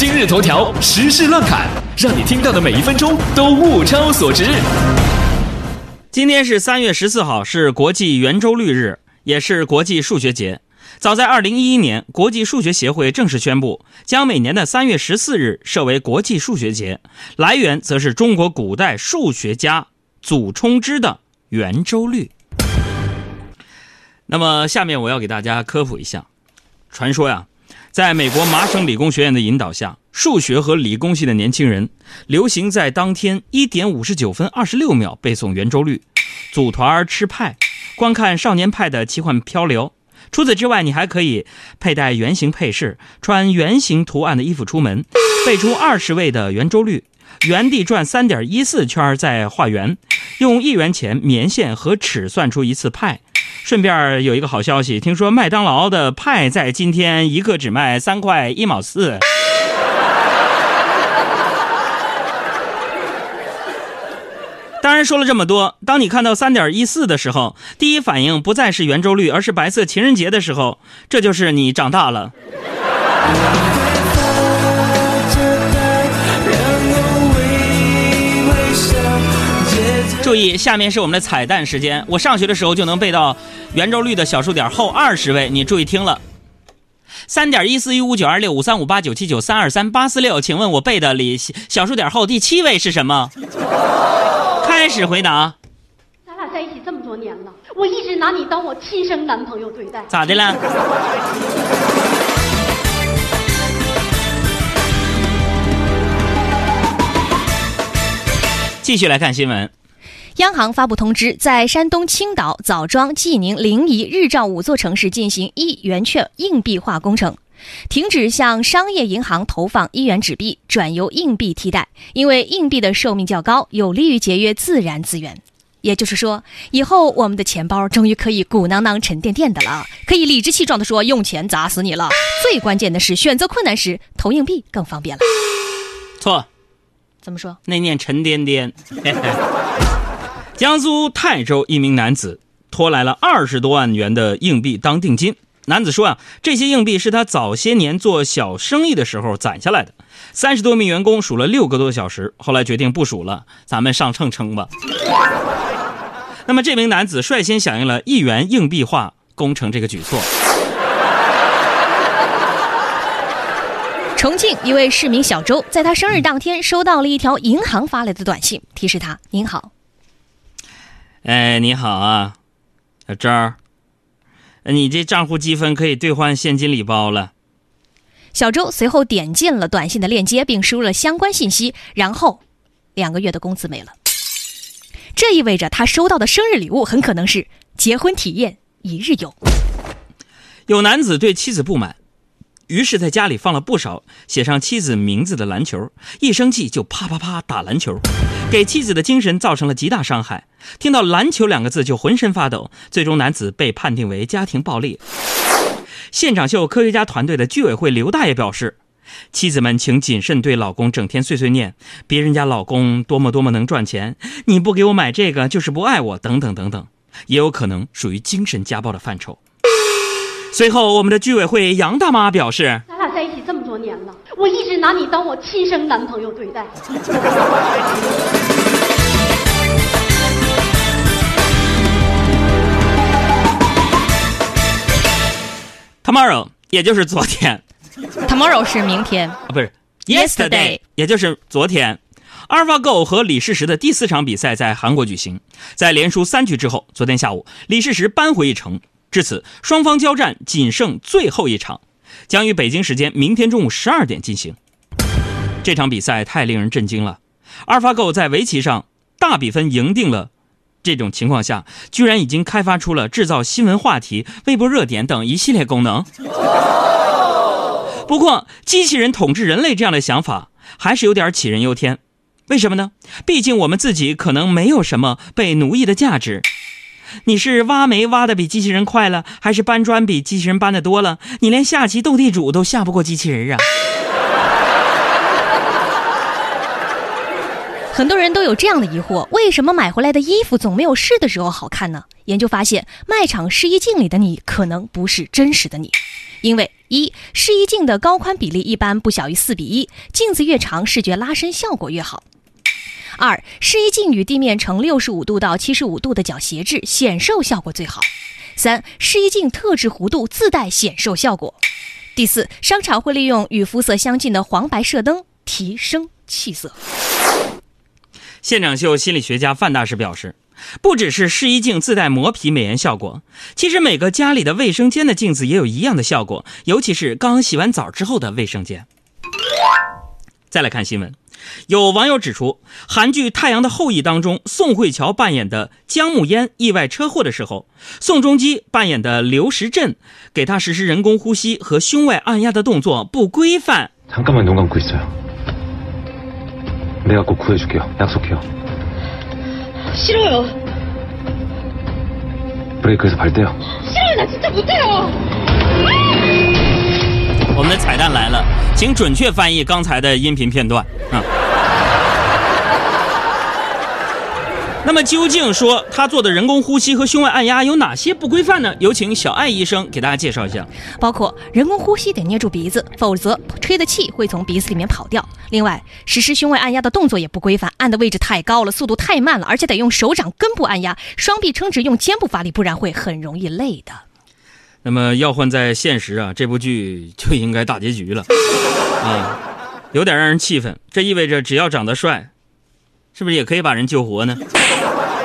今日头条时事乱侃，让你听到的每一分钟都物超所值。今天是三月十四号，是国际圆周率日，也是国际数学节。早在二零一一年，国际数学协会正式宣布，将每年的三月十四日设为国际数学节。来源则是中国古代数学家祖冲之的圆周率。那么，下面我要给大家科普一下，传说呀，在美国麻省理工学院的引导下，数学和理工系的年轻人流行在当天一点五十九分二十六秒背诵圆周率，组团吃派，观看少年派的奇幻漂流。除此之外，你还可以佩戴圆形配饰，穿圆形图案的衣服出门，背出二十位的圆周率，原地转三点一四圈再画圆，用一元钱棉线和尺算出一次派。顺便有一个好消息，听说麦当劳的派在今天一个只卖三块一毛四。当然说了这么多，当你看到三点一四的时候，第一反应不再是圆周率，而是白色情人节的时候，这就是你长大了。注意，下面是我们的彩蛋时间。我上学的时候就能背到圆周率的小数点后二十位，你注意听了。三点一四一五九二六五三五八九七九三二三八四六，请问我背的里小数点后第七位是什么？开始回答。咱俩在一起这么多年了，我一直拿你当我亲生男朋友对待。咋的了？继续来看新闻。央行发布通知，在山东青岛、枣庄、济宁、临沂、日照五座城市进行一元券硬币化工程，停止向商业银行投放一元纸币，转由硬币替代。因为硬币的寿命较高，有利于节约自然资源。也就是说，以后我们的钱包终于可以鼓囊囊、沉甸甸的了，可以理直气壮地说用钱砸死你了。最关键的是，选择困难时投硬币更方便了。错，怎么说？那念沉甸甸。江苏泰州一名男子拖来了二十多万元的硬币当定金。男子说啊，这些硬币是他早些年做小生意的时候攒下来的。三十多名员工数了六个多小时，后来决定不数了，咱们上秤称吧。那么这名男子率先响应了一元硬币化工程这个举措。重庆一位市民小周，在他生日当天收到了一条银行发来的短信，提示他：“您好。”哎，你好啊，小周儿，你这账户积分可以兑换现金礼包了。小周随后点进了短信的链接，并输入了相关信息，然后两个月的工资没了。这意味着他收到的生日礼物很可能是结婚体验一日游。有男子对妻子不满。于是，在家里放了不少写上妻子名字的篮球，一生气就啪啪啪打篮球，给妻子的精神造成了极大伤害。听到“篮球”两个字就浑身发抖。最终，男子被判定为家庭暴力。现场秀科学家团队的居委会刘大爷表示：“妻子们，请谨慎对老公整天碎碎念，别人家老公多么多么能赚钱，你不给我买这个就是不爱我，等等等等，也有可能属于精神家暴的范畴。”随后，我们的居委会杨大妈表示：“咱俩在一起这么多年了，我一直拿你当我亲生男朋友对待。” Tomorrow，也就是昨天。Tomorrow 是明天啊，不是 Yesterday，也就是昨天。AlphaGo 和李世石的第四场比赛在韩国举行，在连输三局之后，昨天下午李世石扳回一城。至此，双方交战仅剩最后一场，将于北京时间明天中午十二点进行。这场比赛太令人震惊了！AlphaGo 在围棋上大比分赢定了，这种情况下，居然已经开发出了制造新闻话题、微博热点等一系列功能。不过，机器人统治人类这样的想法还是有点杞人忧天。为什么呢？毕竟我们自己可能没有什么被奴役的价值。你是挖煤挖的比机器人快了，还是搬砖比机器人搬的多了？你连下棋斗地主都下不过机器人啊！很多人都有这样的疑惑：为什么买回来的衣服总没有试的时候好看呢？研究发现，卖场试衣镜里的你可能不是真实的你，因为一、试衣镜的高宽比例一般不小于四比一，镜子越长，视觉拉伸效果越好。二、试衣镜与地面呈六十五度到七十五度的角斜置，显瘦效果最好。三、试衣镜特制弧度自带显瘦效果。第四，商场会利用与肤色相近的黄白射灯提升气色。现场秀心理学家范大师表示，不只是试衣镜自带磨皮美颜效果，其实每个家里的卫生间的镜子也有一样的效果，尤其是刚洗完澡之后的卫生间。再来看新闻，有网友指出，韩剧《太阳的后裔》当中，宋慧乔扮演的姜暮烟意外车祸的时候，宋仲基扮演的刘时镇给她实施人工呼吸和胸外按压的动作不规范。 잠깐만눈감고있어요 내가 꼭 구해줄게요 약속해요 싫어요. 브레이크에서 발 떼요 싫어요. 나 진짜 못해요. 我们的彩蛋来了， 请准确翻译刚才的音频片段啊。那么究竟说他做的人工呼吸和胸外按压有哪些不规范呢？有请小爱医生给大家介绍一下。包括人工呼吸得捏住鼻子，否则吹的气会从鼻子里面跑掉。另外，实施胸外按压的动作也不规范，按的位置太高了，速度太慢了，而且得用手掌根部按压，双臂撑直，用肩部发力，不然会很容易累的。那么要换在现实啊，这部剧就应该大结局了 啊，有点让人气愤。这意味着只要长得帅，是不是也可以把人救活呢？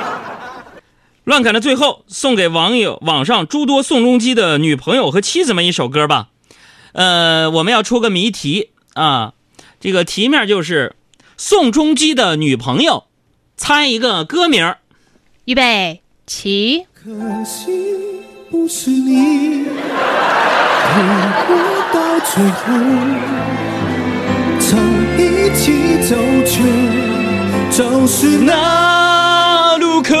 乱侃的最后，送给网友网上诸多宋仲基的女朋友和妻子们一首歌吧。呃，我们要出个谜题啊，这个题面就是宋仲基的女朋友，猜一个歌名。预备起，可惜不是你陪我到最后，曾一起走却走失那路口。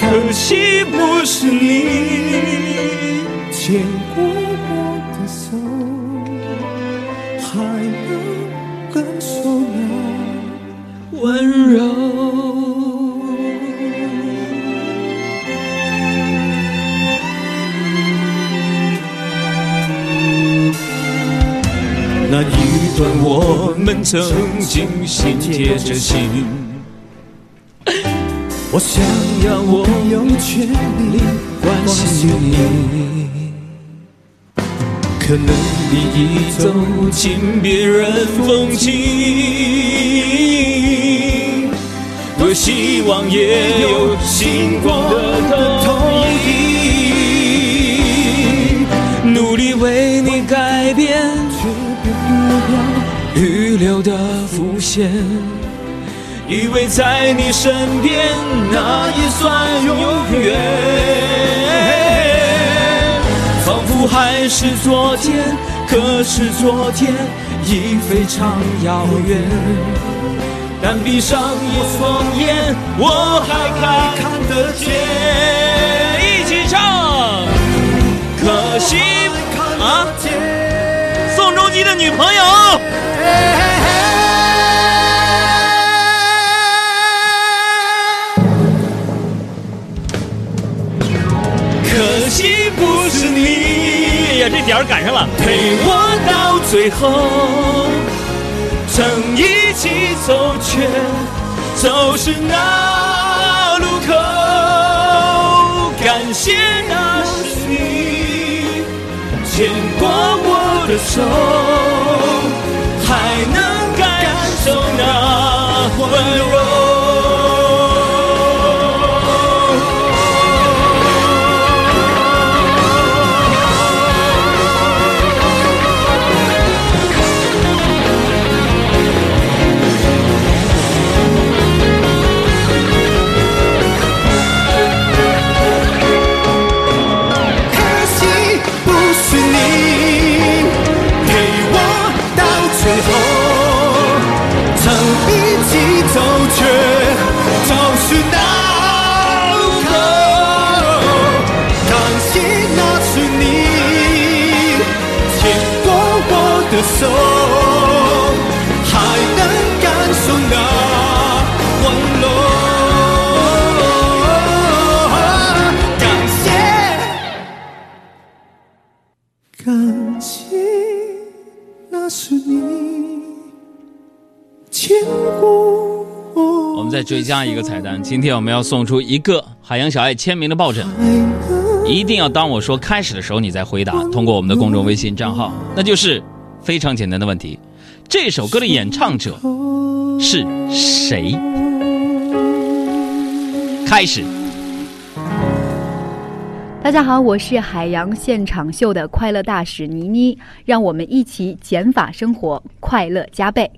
可惜不是你牵过我的手，还能感受那温柔。曾经心贴着心，我想要我有权利关心你，可能你已走进别人风景，多希望也有星光的投影，努力为你改变，却变不了预留的伏线。以为在你身边，那也算永远。仿佛还是昨天，可是昨天已非常遥远。但闭上我双眼，我还看得见。一起唱，可惜啊，宋仲基的女朋友。可惜不是你哎呀，这点赶上了。陪我到最后，曾一起走却走失那路口。感谢那是你牵过我的手，那温我们再追加一个彩蛋，今天我们要送出一个海洋小爱签名的抱枕，一定要当我说开始的时候你再回答，通过我们的公众微信账号，那就是非常简单的问题：这首歌的演唱者是谁？开始。大家好，我是海洋现场秀的快乐大使倪妮，让我们一起减法生活，快乐加倍。